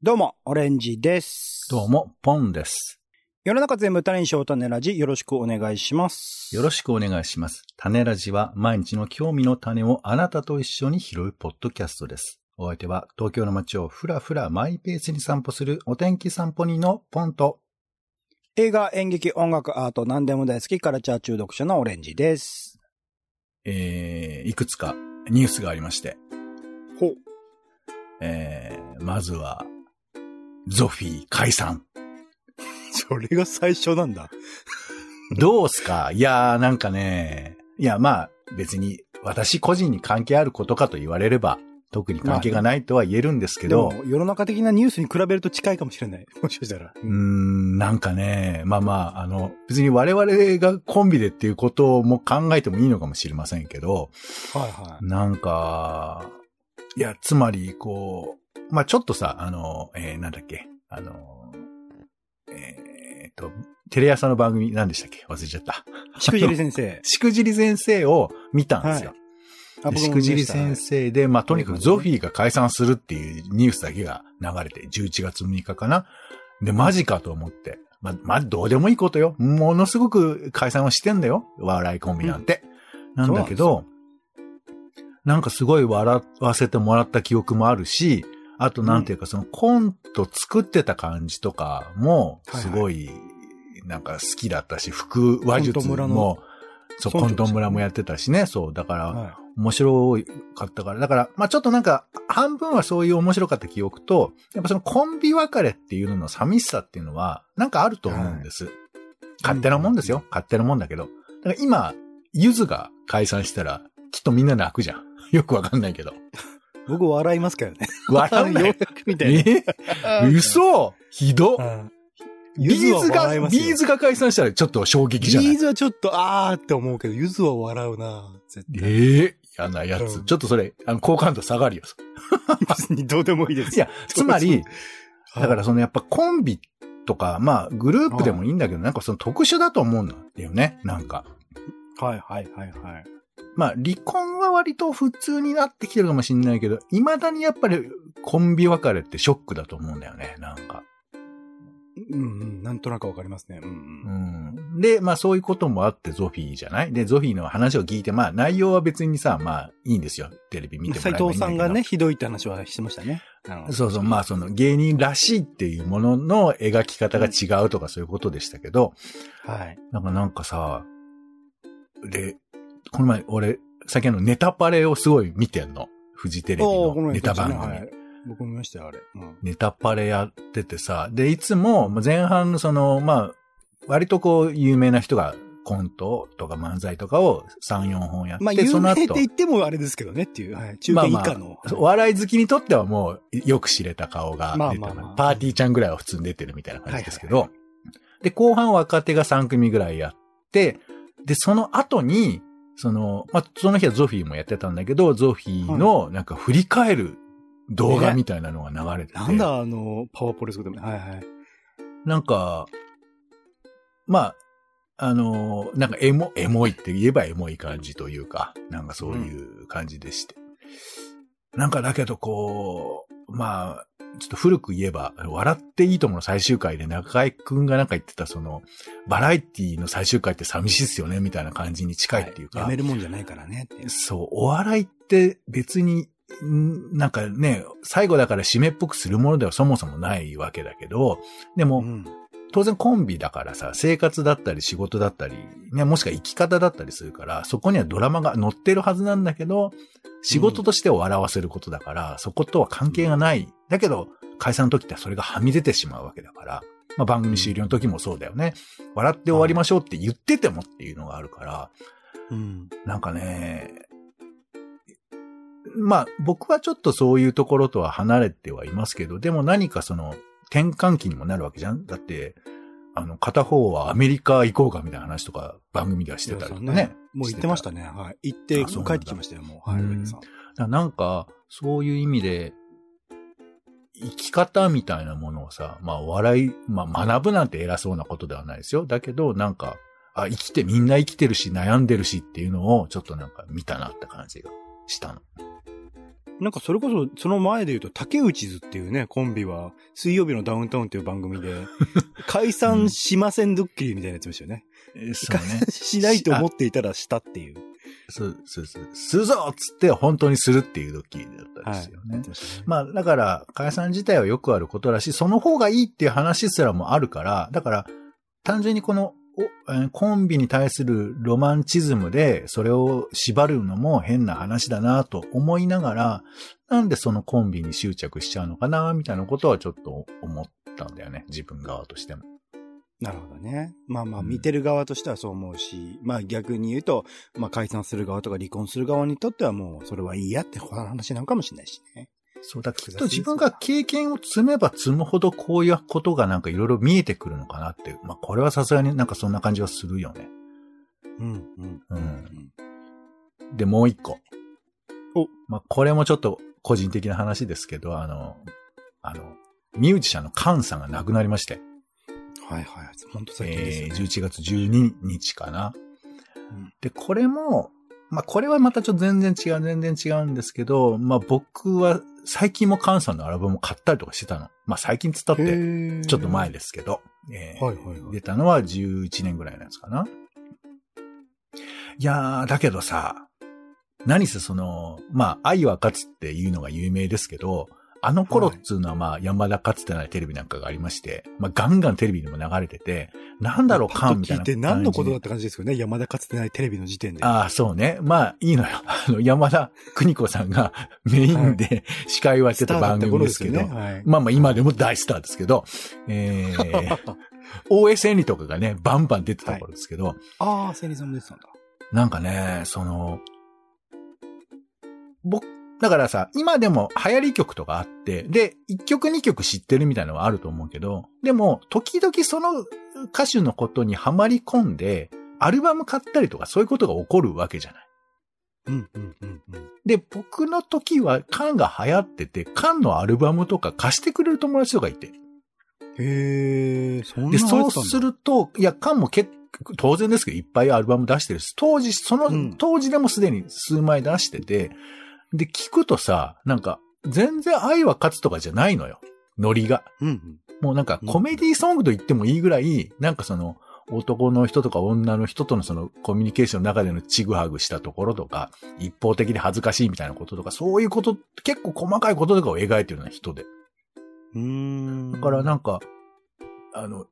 どうも、オレンジです。どうも、ポンです。世の中全部種にしよう種ラジ、よろしくお願いします。よろしくお願いします。種ラジは毎日の興味の種をあなたと一緒に拾うポッドキャストです。お相手は東京の街をふらふらマイペースに散歩するお天気散歩人のポンと、映画、演劇、音楽、アート、何でも大好き、カルチャー中毒者のオレンジです。えー、いくつかニュースがありまして、ほう。えー、まずは、ゾフィー解散。それが最初なんだ。どうすか？いやーなんかね、いやまあ別に私個人に関係あることかと言われれば特に関係がないとは言えるんですけど、でも、世の中的なニュースに比べると近いかもしれない。もしかしたら。うーん、なんかね、まあまあ、あの、別に我々がコンビでっていうことも考えてもいいのかもしれませんけど、はいはい。なんか、いや、つまり、こう、まあちょっとさ、あの、えーなんだっけ、あの、えーっと、テレ朝の番組何でしたっけ？忘れちゃった。しくじり先生。しくじり先生を見たんですよ。あでしくじり先。生で、まあ、とにかくゾフィーが解散するっていうニュースだけが流れて、11月6日かな。で、マジかと思って。まあ、まあ、どうでもいいことよ。ものすごく解散をしてんだよ。笑いコンビなんて。なんだけど、なんかすごい笑わせてもらった記憶もあるし、あとなんていうか、そのコント作ってた感じとかも、すごい、なんか好きだったし、腹話術も、そう、コント村もやってたしね、そう、だから、は面白かったから。だから、まあちょっとなんか、半分はそういう面白かった記憶と、やっぱそのコンビ別れっていうのの寂しさっていうのは、なんかあると思うんです。勝手なもんですよ。勝手なもんだけど。だから今、ゆずが解散したら、きっとみんな泣くじゃん。よくわかんないけど。い。僕笑いますけどね。笑うよ みたいな。え嘘ひどうんビーズが、ビーズズが解散したらちょっと衝撃じゃない？ビーズはちょっと、あーって思うけど、ゆずは笑うな絶対。ええ嫌なやつ。うんちょっとそれ、あの、好感度下がるよ。別にどうでもいいです。いや、つまり、だからそのやっぱコンビとか、まあグループでもいいんだけど、なんかその特殊だと思うんだよね。なんか。はいはいはいはい。まあ離婚は割と普通になってきてるかもしれないけど、未だにやっぱりコンビ別れってショックだと思うんだよね。なんか。うんうん、なんとなくわかりますね。うんううん。ん。で、まあそういうこともあってゾフィーじゃない？で、ゾフィーの話を聞いて、まあ内容は別にさ、まあいいんですよ。テレビ見てもらえばいい斎んだけど。藤さんがね、ひどいって話はしてましたね。そうそう、まあその芸人らしいっていうものの描き方が違うとかそういうことでしたけど、はい。なんかなんかさ、で、この前俺、さっきのネタパレをすごい見てんの。フジテレビののネタ番組。はい。僕も見ましたよ、あれ。うん。ネタパレやっててさ、で、いつもまあ前半のその、まあ、割とこう有名な人がコントとか漫才とかを3、4本やって、まあ、有その後名って言ってもあれですけどねっていう、はい。中堅以下の。お笑い好きにとってはもうよく知れた顔が出てる、まあまあまあパーティーちゃんぐらいは普通に出てるみたいな感じですけど、はいはいで、後半若手が3組ぐらいやって、で、その後に、その、まあ、その日はゾフィーもやってたんだけど、ゾフィーのなんか振り返る動画みたいなのが流れてて、なんだ、あの、パワーポレスでも。はいはい。なんか、まあ、あの、なんかエモ、エモいって言えばエモい感じというか、なんかそういう感じでして。なんかだけどこう、まあ、ちょっと古く言えば、笑っていいともの最終回で中井くんがなんか言ってたその、バラエティの最終回って寂しいっすよね、みたいな感じに近いっていうか。やめるもんじゃないからね。そう、お笑いって別に、んなんかね、最後だから締めっぽくするものではそもそもないわけだけど、でも、うん。当然コンビだからさ、生活だったり仕事だったり、ね、もしくは生き方だったりするから、そこにはドラマが載ってるはずなんだけど、仕事としてを笑わせることだから、そことは関係がない。だけど、解散の時ってそれがはみ出てしまうわけだから、まあ番組終了の時もそうだよね。笑って終わりましょうって言っててもっていうのがあるから、うん。なんかね、まあ僕はちょっとそういうところとは離れてはいますけど、でも何かその転換期にもなるわけじゃんだって、あの、片方はアメリカ行こうかみたいな話とか番組ではしてたりとかね。もう言ってましたね。はい。行って、帰ってきましたよ、もう。はい、うんなんか、そういう意味で、生き方みたいなものをさ、まあ笑い、まあ学ぶなんて偉そうなことではないですよ。だけど、なんか、あ、生きて、みんな生きてるし、悩んでるしっていうのを、ちょっとなんか見たなって感じがしたの。なんかそれこそ、その前で言うと、竹内図っていうね、コンビは、水曜日のダウンタウンっていう番組で、解散しませんドッキリみたいなやつですよね。えそうね。しないと思っていたらしたっていう。そう、そう、そう。するぞっつって本当にするっていうドッキリだったんですよね。やってましたねまあ、だから、解散自体はよくあることだし、その方がいいっていう話すらもあるから、だから、単純にこの、コンビに対するロマンチズムで、それを縛るのも変な話だなと思いながら、なんでそのコンビに執着しちゃうのかな、みたいなことはちょっと思ったんだよね。自分側としても。なるほどね。まあまあ、うん見てる側としてはそう思うし、まあ逆に言うと、まあ解散する側とか離婚する側にとってはもう、それはいいやって話なのかもしれないしね。そうだ、きっと自分が経験を積めば積むほどこういうことがなんかいろいろ見えてくるのかなって。まあ、これはさすがになんかそんな感じはするよね。うん、うん、うんで、もう一個。おまあ、これもちょっと個人的な話ですけど、あの、あの、ミュージシャンのカンさんが亡くなりまして、はいはい。本当最近ですえーよね。11月12日かな。うんで、これも、まあ、これはまたちょっと全然違う、全然違うんですけど、まあ、僕は最近もカンさんのアルバムを買ったりとかしてたの。まあ、最近つったって、へちょっと前で。ですけど、えーはいはいはい出たのは11年ぐらいのやつかな。いやー、だけどさ、何せその、まあ、愛は勝つっていうのが有名ですけど、あの頃っつうのはまあ、山田かつてないテレビなんかがありまして、まあ、ガンガンテレビにも流れてて、なんだろう、カンみたいな。聞いて何のことだって感じですよね。山田かつてないテレビの時点で。ああ、そうね。まあ、いいのよ。あの、山田邦子さんがメインで司会をやってた番組ですけど、ねはいまあまあ今でも大スターですけど、えー、OS にとかがね、バンバン出てた頃ですけど、ああ、セリさんも出てたんだ。なんかね、その、僕、だからさ、今でも流行り曲とかあって、で、1曲2曲知ってるみたいなのはあると思うけど、でも、時々その歌手のことにはまり込んで、アルバム買ったりとかそういうことが起こるわけじゃない。うん、うん、うん、うん。で、僕の時はカンが流行ってて、カンのアルバムとか貸してくれる友達とかいて。へえ、そんなで、そうすると、いや、カンも結構、当然ですけど、いっぱいアルバム出してるし、当時、その、うん当時でもすでに数枚出してて、で、聞くとさ、なんか、全然愛は勝つとかじゃないのよ。ノリが。うんうん。もうなんか、コメディソングと言ってもいいぐらい、なんかその、男の人とか女の人とのそのコミュニケーションの中でのちぐはぐしたところとか、一方的で恥ずかしいみたいなこととか、そういうこと、結構細かいこととかを描いてるような人で。うーん。だからなんか、あの、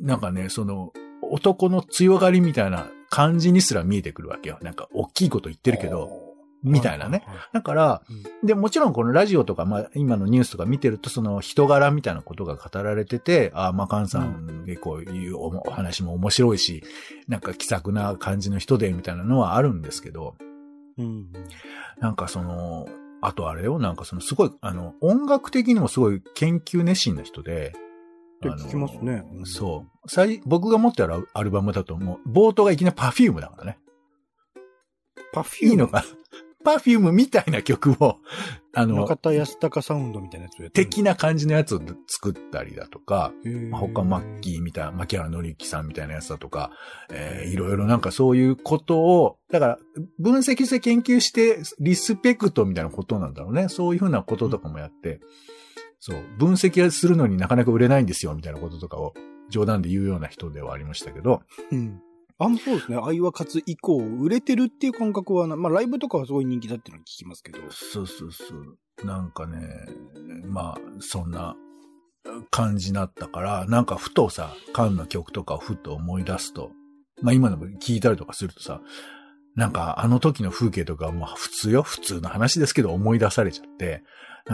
なんかね、その、男の強がりみたいな感じにすら見えてくるわけよ。なんか、大きいこと言ってるけど、みたいなね。だから、で、もちろんこのラジオとか、まあ、今のニュースとか見てると、その人柄みたいなことが語られてて、ああ、まあ、カンさんでこういうおお話も面白いし、なんか気さくな感じの人で、みたいなのはあるんですけど、うんうん。なんかその、あとあれよ、なんかそのすごい、あの、音楽的にもすごい研究熱心な人で、って聞きますねうんそう。最、僕が持ってるアルバムだともう、冒頭がいきなりパフュームだからね。パフューム。いいのかパフュームみたいな曲を、あの、中田ヤスタカサウンドみたいなやつをや的な感じのやつを作ったりだとか、他マッキーみたいな、槇原敬之さんみたいなやつだとか、えーいろいろなんかそういうことを、だから、分析して研究して、リスペクトみたいなことなんだろうね。そういうふうなこととかもやって、そう、分析するのになかなか売れないんですよ、みたいなこととかを冗談で言うような人ではありましたけど、うん。あ、そうですね。愛は勝つ以降、売れてるっていう感覚は、まあライブとかはすごい人気だっていうのは聞きますけど。そうそうそう。なんかね、まあ、そんな感じになったから、なんかふとさ、カンの曲とかをふと思い出すと、まあ今でも聞いたりとかするとさ、なんかあの時の風景とか、まあ普通よ、普通の話ですけど思い出されちゃって、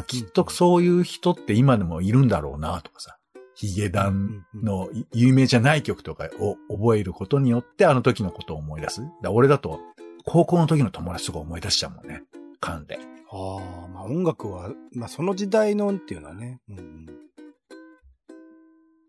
きっとそういう人って今でもいるんだろうなとかさ、ヒゲダンの有名じゃない曲とかを覚えることによってあの時のことを思い出す。だ俺だと高校の時の友達とか思い出しちゃうもんね。カンで。ああ、まあ音楽は、まあその時代のっていうのはね。うんうん。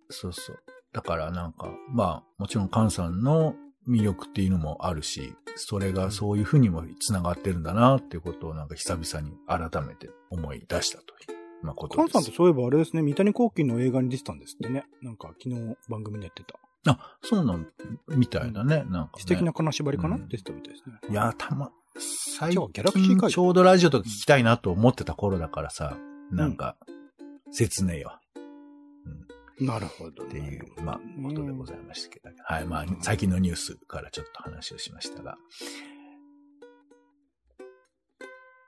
そうそう。だからなんか、まあ、もちろんカンさんの魅力っていうのもあるし、それがそういうふうにも繋がってるんだなっていうことをなんか久々に改めて思い出したという、まあ、ことです。カンさんってそういえばあれですね、三谷幸喜の映画に出てたんですってね。なんか昨日番組でやってた。あ、そうなん、みたいだね。なんか、ね。素敵な金縛りかな、うん出てたみたいですね。いや、たま、最じゃあギャラクシーちょうどラジオとか聞きたいなと思ってた頃だからさ、なんか、切ねえわ。なるほど、っていう、まあ、うんことでございましたけど、はい、まあ、最近のニュースからちょっと話をしましたが。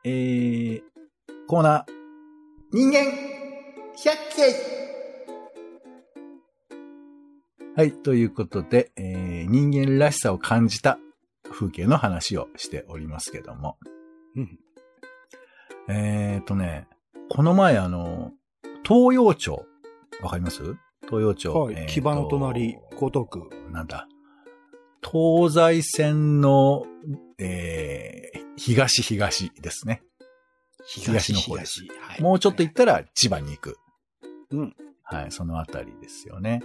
えー、コーナー、人間、百景はい、ということで、えー、人間らしさを感じた風景の話をしておりますけども。うん。えーとね、この前あの、東洋町、わかります？東洋町。はい。えーと木場の隣、江東区。なんだ？東西線の、えー、東東ですね。東の方です東はいもうちょっと行ったら千葉に行く。うん。はい、そのあたりですよね。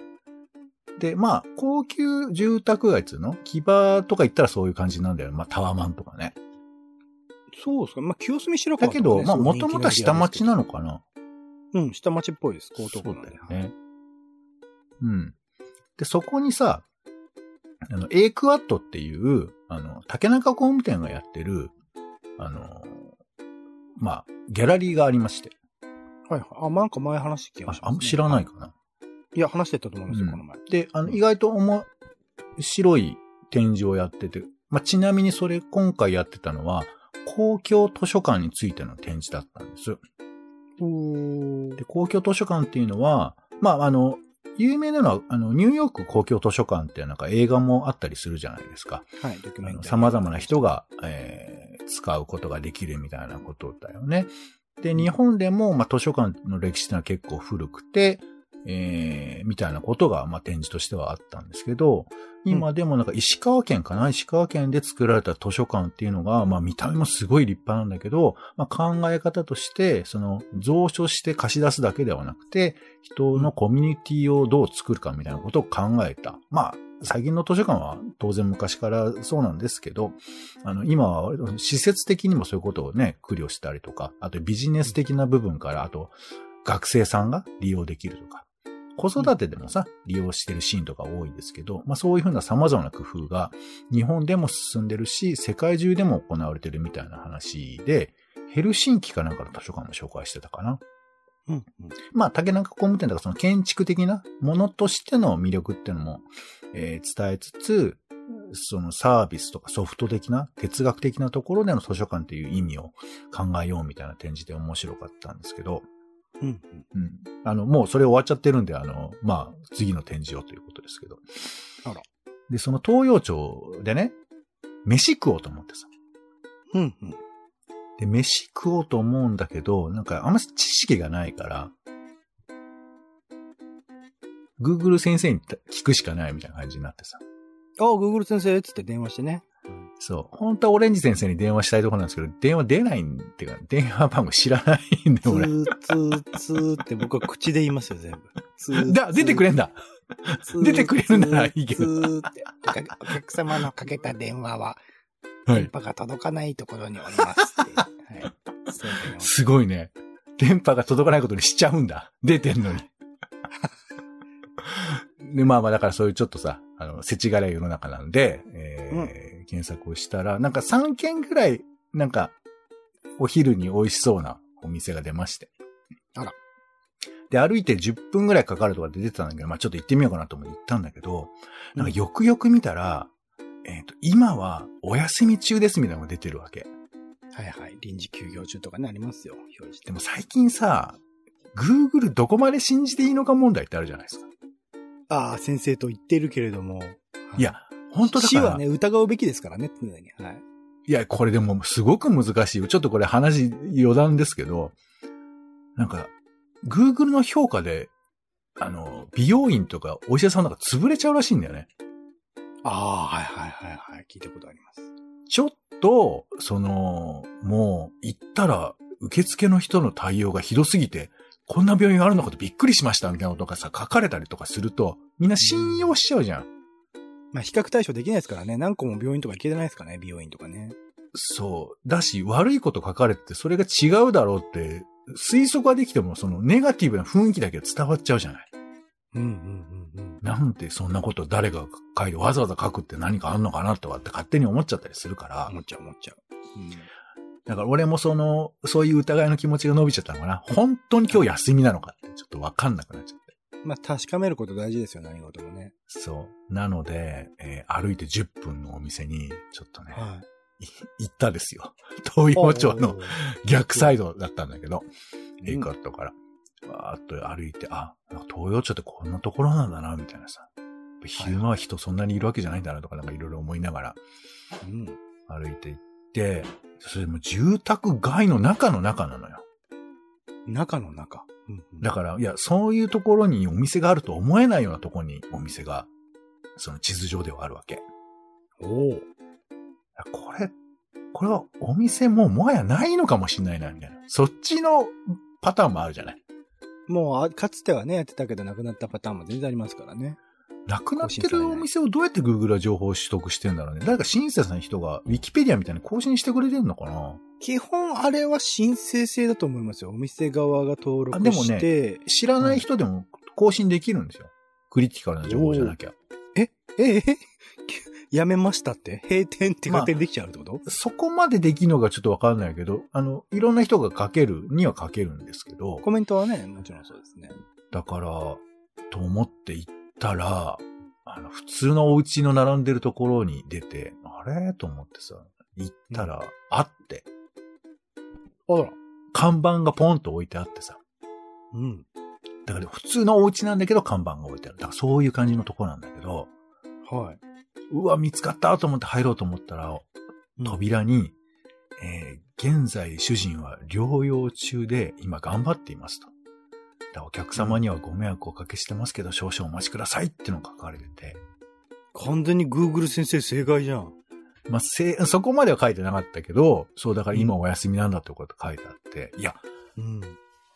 で、まあ、高級住宅街っつうの木場とか行ったらそういう感じなんだよ。まあ、タワマンとかね。そうですか。まあ、清澄白川とかね、だけど、まあ、もともとは下町なのかな。うん、下町っぽいです。江東区そうなんで。だよね。うん。で、そこにさ、あの、A クワットっていう、あの、竹中工務店がやってる、あの、まあ、ギャラリーがありまして。はいはい。あ、なんか前話してきまし、た、ああんま知らないかな。いや、話してたと思うんですよ、うんこの前。で、あの、意外と面白い展示をやってて、まあ、ちなみにそれ今回やってたのは、公共図書館についての展示だったんです。で、公共図書館っていうのは、まあ、あの、有名なのは、あの、ニューヨーク公共図書館ってなんか映画もあったりするじゃないですか。はい、ドキュメンタリー。様々な人が、えー使うことができるみたいなことだよね。で、日本でも、まあ、図書館の歴史ってのは結構古くて、えーみたいなことが、まあ、展示としてはあったんですけど、今でもなんか石川県かな石川県で作られた図書館っていうのが、まあ見た目もすごい立派なんだけど、まあ考え方として、その蔵書して貸し出すだけではなくて、人のコミュニティをどう作るかみたいなことを考えた。まあ、最近の図書館は当然昔からそうなんですけど、あの、今は施設的にもそういうことをね、苦慮したりとか、あとビジネス的な部分から、あと学生さんが利用できるとか、子育てでもさ、利用してるシーンとか多いですけど、まあそういうふうな様々な工夫が日本でも進んでるし、世界中でも行われてるみたいな話で、ヘルシンキかなんかの図書館も紹介してたかな。うん、うん。まあ、竹中工務店とかその建築的なものとしての魅力っていうのも、えー伝えつつ、そのサービスとかソフト的な、哲学的なところでの図書館っていう意味を考えようみたいな展示で面白かったんですけど、うん、うん。うん。あの、もうそれ終わっちゃってるんで、あの、まあ、次の展示をということですけど。あら。で、その東洋町でね、飯食おうと思ってさ。うん、うん。で、飯食おうと思うんだけど、なんかあんま知識がないから、Google 先生に聞くしかないみたいな感じになってさ。あ、Google 先生っつって電話してね。そう。本当はオレンジ先生に電話したいところなんですけど、電話出ないっていうか、電話番号知らないんで、俺。ツー、ツー、ツーって僕は口で言いますよ、全部。ツーだ、出てくれんだ。ツー出てくれるならいいけどツーって。お客様のかけた電話は、はい。電波が届かないところにおりますって。はい。すごいね。電波が届かないことにしちゃうんだ。出てんのに。で、まあまあ、だからそういうちょっとさ、あの、世知辛い世の中なんで、えー検索をしたら、なんか3件ぐらい、なんか、お昼に美味しそうなお店が出まして。あら。で、歩いて10分ぐらいかかるとか出てたんだけど、まあちょっと行ってみようかなと思って行ったんだけど、なんかよくよく見たら、えっ、と、今はお休み中ですみたいなのが出てるわけ。はいはい。臨時休業中とかね、ありますよ。表示。でも最近さ、Google どこまで信じていいのか問題ってあるじゃないですか。ああ、先生と言っているけれども。いや、本当だから。死はね、疑うべきですからね、常に。はい。いや、これでもすごく難しいよ。ちょっとこれ話余談ですけど、なんか、Google の評価で、あの、美容院とかお医者さんなんか潰れちゃうらしいんだよね。ああ、はいはいはいはい。聞いたことあります。ちょっと、その、もう、行ったら、受付の人の対応がひどすぎて、こんな病院があるのかとびっくりしましたみたいなことがさ、書かれたりとかすると、みんな信用しちゃうじゃん。まあ、比較対象できないですからね。何個も病院とか行けてないですからね、美容院とかね。そう。だし、悪いこと書かれてて、それが違うだろうって、推測ができても、そのネガティブな雰囲気だけ伝わっちゃうじゃない。うんうんうんうん。なんでそんなこと誰が書いてわざわざ書くって何かあんのかなとかって勝手に思っちゃったりするから、思っちゃう思っちゃう。だから俺もその、そういう疑いの気持ちが伸びちゃったのかな。本当に今日休みなのかってちょっとわかんなくなっちゃって。まあ、確かめること大事ですよ、何事もね。そう。なので、えー歩いて10分のお店に、ちょっとね、はい行ったですよ。東洋町の逆サイドだったんだけど、うんエイクアットから、わーっと歩いて、あ、東洋町ってこんなところなんだな、みたいなさ。昼間は人そんなにいるわけじゃないんだなとか、なんかいろいろ思いながらうん。歩いて行って、それも住宅街の中の中なのよ。中の中。うんうんだから、いや、そういうところにお店があると思えないようなところにお店が、その地図上ではあるわけ。おお。これ、これはお店ももはやないのかもしれないな、みたいな。そっちのパターンもあるじゃない。もうあ、かつてはね、やってたけど、なくなったパターンも全然ありますからね。なくなってるお店をどうやって Google は情報を取得してんだろうね。誰か親切な人が Wikipedia みたいに更新してくれてんのかな？基本、あれは申請制だと思いますよ。お店側が登録あでもねして。知らない人でも更新できるんですよ。クリティカルな情報じゃなきゃ。え、え、やめましたって？閉店って勝手にできちゃうってこと、そこまでできるのがちょっとわかんないけど、あの、いろんな人が書けるには書けるんですけど、コメントはね、もちろんそうですね。だから、と思って行ったら、あの、普通のお家の並んでるところに出て、あれ？と思ってさ、行ったら、あって、あら。看板がポンと置いてあってさ、うん。だから普通のお家なんだけど看板が置いてある。だからそういう感じのとこなんだけど、はい。うわ、見つかったと思って入ろうと思ったら、うん扉に、えー現在主人は療養中で今頑張っていますと。お客様にはご迷惑をおかけしてますけど少々お待ちくださいってのが書かれてて。完全に Google 先生正解じゃん。まあ、せ、そこまでは書いてなかったけど、そうだから今お休みなんだってこと書いてあって、いや、うん。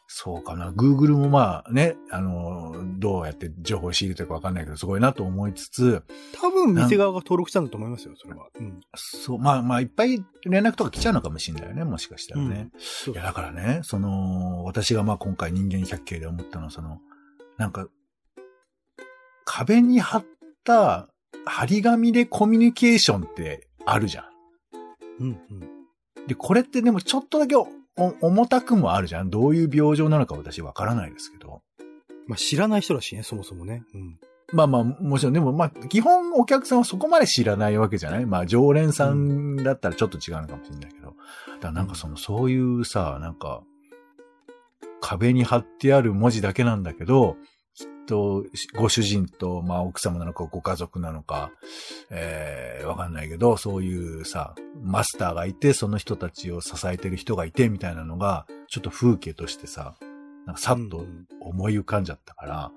そうかな。Google もまあね、あの、どうやって情報を仕入れてるかわかんないけど、すごいなと思いつつ、多分店側が登録したんだと思いますよ、それは。うん。そう、まあまあ、いっぱい連絡とか来ちゃうのかもしれないよね、もしかしたらね。そういや、だからね、その、私がまあ今回人間百景で思ったのは、その、なんか、壁に貼った張り紙でコミュニケーションってあるじゃん。うんうん。で、これってでもちょっとだけ重たくもあるじゃん。どういう病状なのか私わからないですけど。まあ知らない人だしね、そもそもね。うん。まあまあ、もちろん、でもまあ、基本お客さんはそこまで知らないわけじゃない？まあ、常連さんだったらちょっと違うのかもしれないけど。だからなんかその、そういうさ、なんか、壁に貼ってある文字だけなんだけど、きっと、ご主人と、まあ、奥様なのか、ご家族なのか、えー、わかんないけど、そういうさ、マスターがいて、その人たちを支えてる人がいて、みたいなのが、ちょっと風景としてさ、なんかさっとうん思い浮かんじゃったから、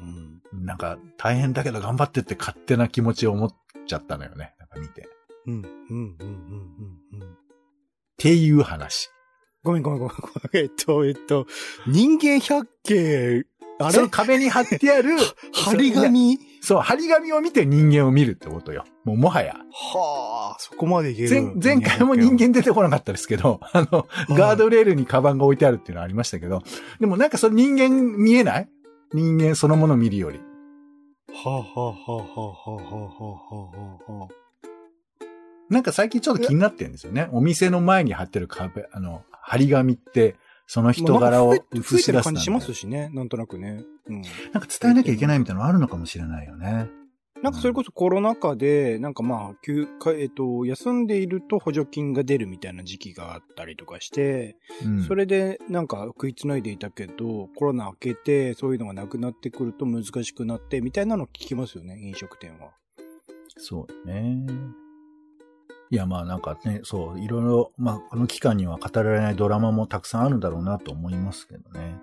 うん。なんか大変だけど頑張ってって勝手な気持ちを持っちゃったのよね。なんか見て。っうん。うん。うん。うん。うん。うん。ていう話。ごめんごめんごめんごめん。えっと、えっと、人間百景、あれ？その壁に貼ってある、張り紙？そう、張り紙を見て人間を見るってことよ。もうもはや。はあ、そこまでいける。前前回も人間出てこなかったですけど、あの、いガードレールにカバンが置いてあるっていうのはありましたけど、でもなんかその人間見えない？人間そのものを見るより。はあ、はあ、はあ、はあ、はあ、はあ、はあ、はあ。なんか最近ちょっと気になってるんですよね。お店の前に貼ってる壁、あの、張り紙って、その人柄を映して出すなんてる感じしますしね。なんとなくね。うん。なんか伝えなきゃいけないみたいなのあるのかもしれないよね。なんかそれこそコロナ禍で、なんかまあ、休かえっと、休んでいると補助金が出るみたいな時期があったりとかして、うん、それでなんか食いつないでいたけど、コロナ明けてそういうのがなくなってくると難しくなって、みたいなの聞きますよね、飲食店は。そうね。いや、まあなんかね、そう、いろいろ、まあこの期間には語られないドラマもたくさんあるんだろうなと思いますけどね。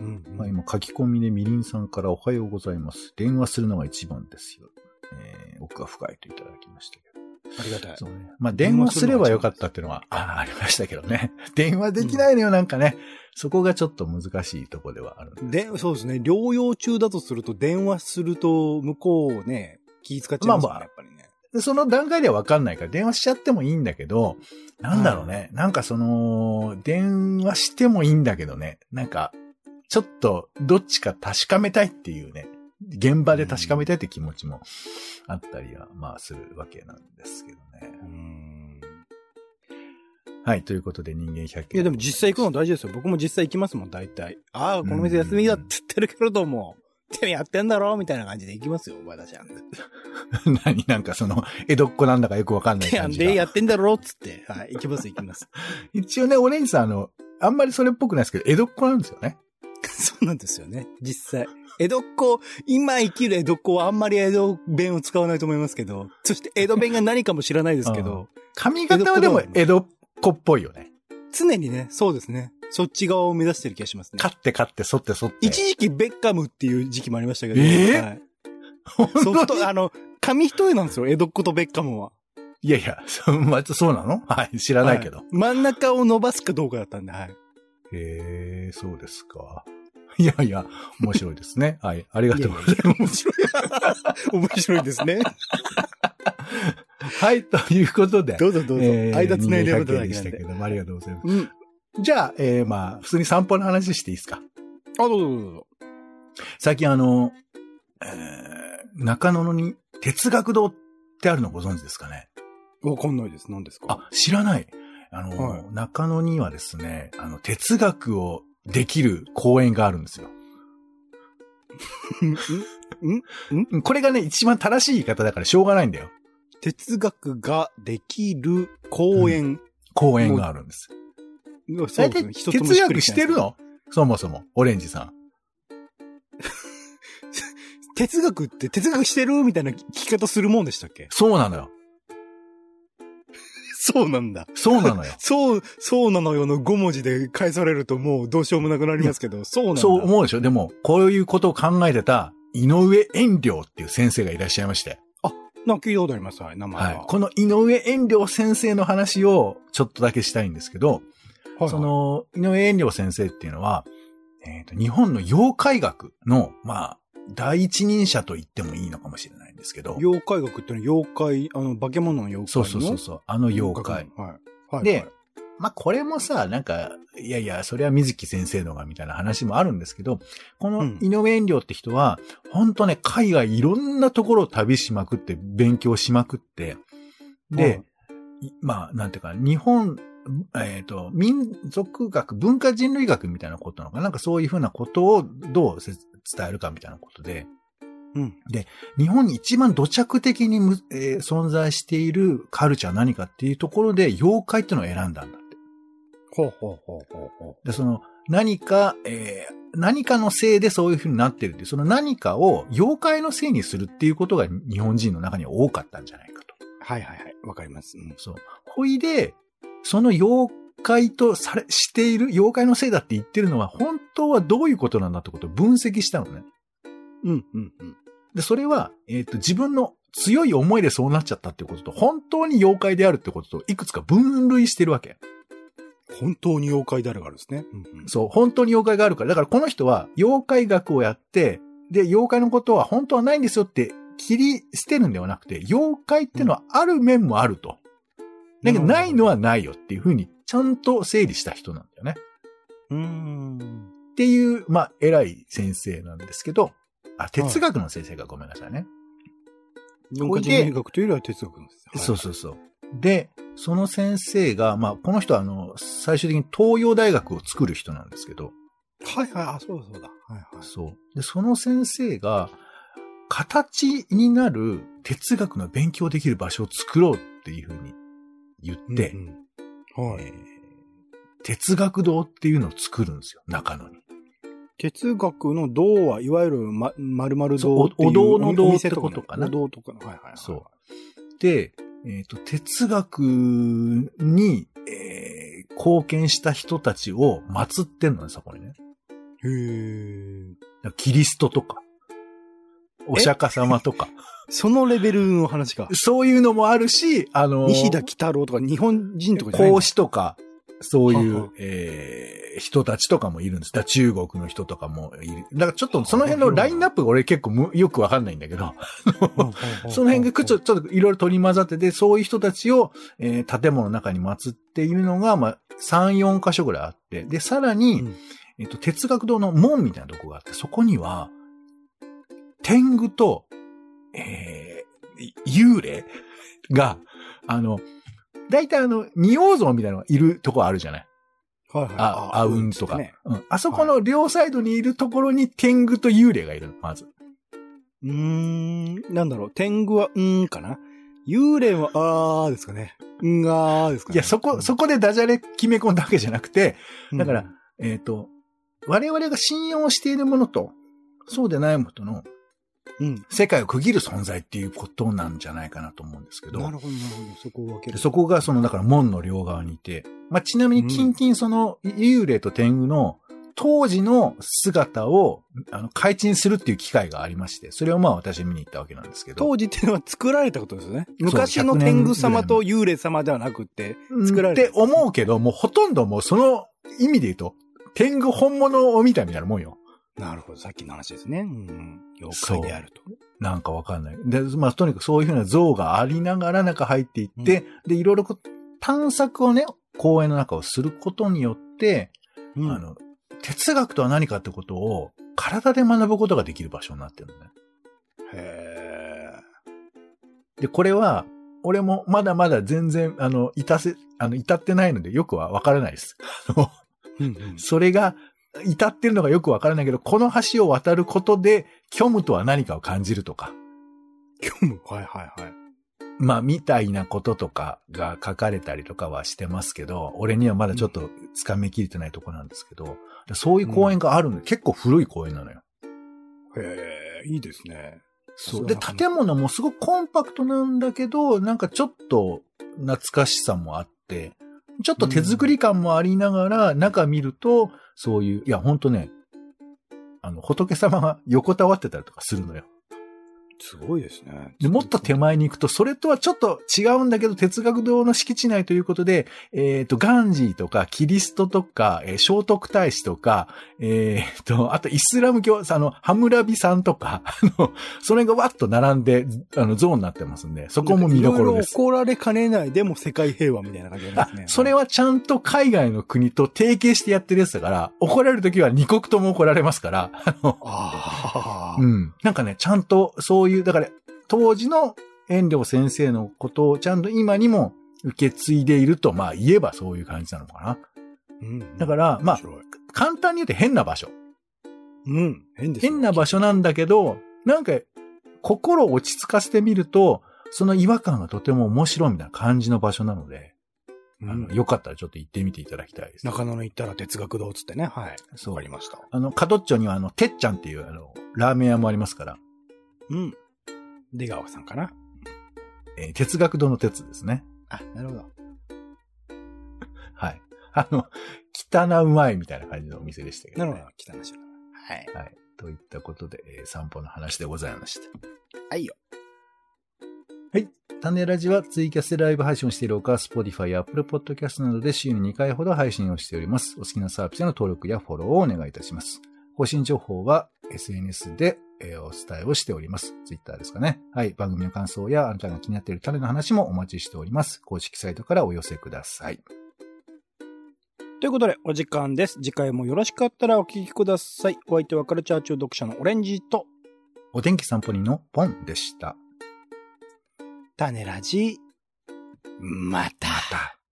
うん、まあ今書き込みでみりんさんからおはようございます。電話するのが一番ですよ。えー、僕は深いといただきましたけど。ありがたい。そうね。まあ電話すればよかったっていうのは、あありましたけどね。電話できないのよ、なんかね。そこがちょっと難しいとこではあるんですで、そうですね。療養中だとすると、電話すると、向こうね、気使っちゃいますよね、まあまあやっぱりね。でその段階では分かんないから電話しちゃってもいいんだけど、なんだろうね。なんかその、電話してもいいんだけどね。なんか、ちょっとどっちか確かめたいっていうね。現場で確かめたいって気持ちもあったりは、まあするわけなんですけどね。うん。はい、ということで人間100いや、でも実際行くの大事ですよ。僕も実際行きますもん、大体。ああ、この店休みだって言ってるけれども、やってんだろみたいな感じで行きますよ、私は。何なんかその、江戸っ子なんだかよくわかんない感じが。やってんだろっつって。はい、行きます、行きます。一応ね、オレンジさん、あの、あんまりそれっぽくないですけど、江戸っ子なんですよね。そうなんですよね、実際。江戸っ子、今生きる江戸っ子はあんまり江戸弁を使わないと思いますけど、そして江戸弁が何かも知らないですけど、髪型はでも江戸っ子っぽいよね。常にね、そうですね。そっち側を目指してる気がしますね。勝って勝って、反って反って。一時期ベッカムっていう時期もありましたけど、えー？はい、本当に？ソフト、あの、紙一重なんですよ、江戸っ子とベッカムは。いやいや、そう、まあ、そうなの？はい、知らないけど。はい真ん中を伸ばすかどうかだったんで、はい。へえ、そうですか。いやいや、面白いですね。はい、ありがとうございます。面白い。面白いですね。はい、ということで。どうぞどうぞ。えー間つないでる人間100だけなんででしたけ。ども、ありがとうございます。うん。じゃあ、えー、まあ、普通に散歩の話していいですか？あ、どうぞどうぞ。最近あの、えー、中野に哲学堂ってあるのご存知ですかね？わかんないです。何ですか？あ、知らない。あの、はい中野にはですね、あの、哲学をできる公園があるんですよ。ん？ん？うんこれがね、一番正しい言い方だからしょうがないんだよ。哲学ができる公園。公園があるんです。大体哲学してるの？そもそも、オレンジさん。哲学って哲学してるみたいな聞き方するもんでしたっけ？そうなのよ。そうなんだ。そうなのよ。そう、そうなのよの5文字で返されるともうどうしようもなくなりますけど、そうなんだ。そう思うでしょ？でも、こういうことを考えてた、井上遠慮っていう先生がいらっしゃいまして。なんか聞いたことあります。はい、名前は。はい。この井上遠慮先生の話をちょっとだけしたいんですけど、はいそ、の、井上遠慮先生っていうのは、えっ、と、日本の妖怪学の、まあ、第一人者と言ってもいいのかもしれないんですけど、妖怪学ってのは妖怪、あの、化け物の妖怪そうのそうそうそう、あの妖怪。はい。はい。ではい、まあ、これもさ、なんか、いやいや、それは水木先生のがみたいな話もあるんですけど、このうん。井上遠慮って人は、本当ね、海外いろんなところを旅しまくって、勉強しまくって、で、いまあ、なんていうか、日本、えっ、と、民族学、文化人類学みたいなことなのかな？なんかそういうふうなことをどうせ伝えるかみたいなことで、うん。日本に一番土着的にむ、えー存在しているカルチャーは何かっていうところで、妖怪っていうのを選んだんだって。ほうほうほうほうほで、その、何か、えー何かのせいでそういう風になってるっていう、その何かを妖怪のせいにするっていうことが日本人の中には多かったんじゃないかと。う。はいはいはい。わかります。うん。そう。ほいで、その妖怪とされ、している、妖怪のせいだって言ってるのは、本当はどういうことなんだってことを分析したのね。うん、うん、うん。で、それは、えっ、と、自分の強い思いでそうなっちゃったってことと、本当に妖怪であるってことと、いくつか分類してるわけ。本当に妖怪であるからですね。うん、うん。そう、本当に妖怪があるから。だからこの人は妖怪学をやって、で、妖怪のことは本当はないんですよって切り捨てるんではなくて、妖怪ってのはある面もあると。だけどないのはないよっていうふうにちゃんと整理した人なんだよね。うーん。っていう、まあ、偉い先生なんですけど、あ、哲学の先生がごめんなさいね。文化人類学というよりは哲学です。はいそうそうそう。で、その先生が、まあ、この人はあの、最終的に東洋大学を作る人なんですけど、はいはい、あ、そうだそうだ。はいはい。そう。で、その先生が、形になる哲学の勉強できる場所を作ろうっていうふうに言って、うんうんはい。えー哲学堂っていうのを作るんですよ、中野に。哲学の道は、いわゆる、ま、〇〇堂っていうおお堂の堂ってことかなお堂とかの。はいはいはい。そうで、えっ、と、哲学に、えー貢献した人たちを祀ってんのね、そこにね。へー。だからキリストとか、お釈迦様とか、そのレベルの話か。そういうのもあるし、あのー西田喜太郎とか日本人とかじゃないんだ孔子とか、そういははう、えー人たちとかもいるんです。だ中国の人とかもいる。だからちょっとその辺のラインナップが俺結構むよくわかんないんだけど、その辺がちょっといろいろ取り混ざってて、そういう人たちを、えー建物の中に祀っているのが、まあ、3、4箇所ぐらいあって、で、さらに、うん。えっと、哲学堂の門みたいなとこがあって、そこには、天狗と、えー、幽霊が、あの、大体あの、仁王像みたいなのがいるとこあるじゃない？はいはい。あ、あうんとか、ね。うん。あそこの両サイドにいるところに天狗と幽霊がいるの、まず。うーん、なんだろう、天狗は、うーんかな？幽霊は、あーですかね。うん、あーですかね。いや、そこ、そこでダジャレ決め込んだわけじゃなくて、うんだから、えっ、と、我々が信用しているものと、そうでないもののうん。世界を区切る存在っていうことなんじゃないかなと思うんですけど。なるほど、なるほど。そこを分ける。そこがその、だから門の両側にいて、まあ、ちなみに近々その、幽霊と天狗の当時の姿を、あの、改陳するっていう機会がありまして、それをまあ私見に行ったわけなんですけど。当時っていうのは作られたことですよね。昔の天狗様と幽霊様ではなくって、作られって思うけど、もうほとんどもうその意味で言うと、天狗本物を見たみたいなもんよ。なるほど、さっきの話ですね。うん。妖怪であると。なんかわかんない。で、まあ、とにかくそういうふうな像がありながら中入っていって、で、いろいろこう探索をね、公園の中をすることによって、うんあの、哲学とは何かってことを体で学ぶことができる場所になってるのね。へで、これは、俺もまだまだ全然、あの、至せ、あの、至ってないのでよくはわからないです。あのーうんうん。それが、至ってるのがよくわからないけど、この橋を渡ることで、虚無とは何かを感じるとか、虚無？はいはいはい。まあ、みたいなこととかが書かれたりとかはしてますけど、俺にはまだちょっと掴みきれてないとこなんですけど、そういう公園があるの、結構古い公園なのよ。へえ、いいですね。そう。で、建物もすごくコンパクトなんだけど、なんかちょっと懐かしさもあって、ちょっと手作り感もありながら、中見ると、そういう、いや、ほんとね、あの、仏様が横たわってたりとかするのよ。すごいですね。で、もっと手前に行くと、それとはちょっと違うんだけど、哲学堂の敷地内ということで、えっ、と、ガンジーとか、キリストとか、えー聖徳太子とか、えっ、と、あとイスラム教、あの、ハムラビさんとか、あの、それがわっと並んで、あの、像になってますんで、そこも見どころです。怒られかねない、でも世界平和みたいな感じですね。、それはちゃんと海外の国と提携してやってるやつだから、怒られるときは二国とも怒られますから、あの、ああ、うん。なんかね、ちゃんとそういう、だから、当時の遠慮先生のことをちゃんと今にも受け継いでいると、まあ言えばそういう感じなのかな。うんだからまあ簡単に言うと変な場所。うん、変ですよ変な場所なんだけど、なんか、心を落ち着かせてみると、その違和感がとても面白いみたいな感じの場所なので、うんあの、よかったらちょっと行ってみていただきたいです。中野の行ったら哲学堂っつってね。はい。そうわかりました。あの、角っちょにはあの、てっちゃんっていうあの、ラーメン屋もありますから、うん。出川さんかな。えー哲学堂の鉄ですね。あ、なるほど。はい。あの、汚うまいみたいな感じのお店でしたけど、ね。なるほど。来たなしだはい。はい。といったことで、えー散歩の話でございました。はいよ。はい。種ラジはツイキャスでライブ配信をしているほか、Spotify や Apple Podcast などで週に2回ほど配信をしております。お好きなサービスへの登録やフォローをお願いいたします。更新情報は SNS で、えーお伝えをしております。Twitter ですかね。はい。番組の感想やあなたが気になっている種の話もお待ちしております。公式サイトからお寄せください。ということで、お時間です。次回もよろしかったらお聞きください。お相手はカルチャー中読者のオレンジと、お天気散歩人のポンでした。種ラジ、また。また。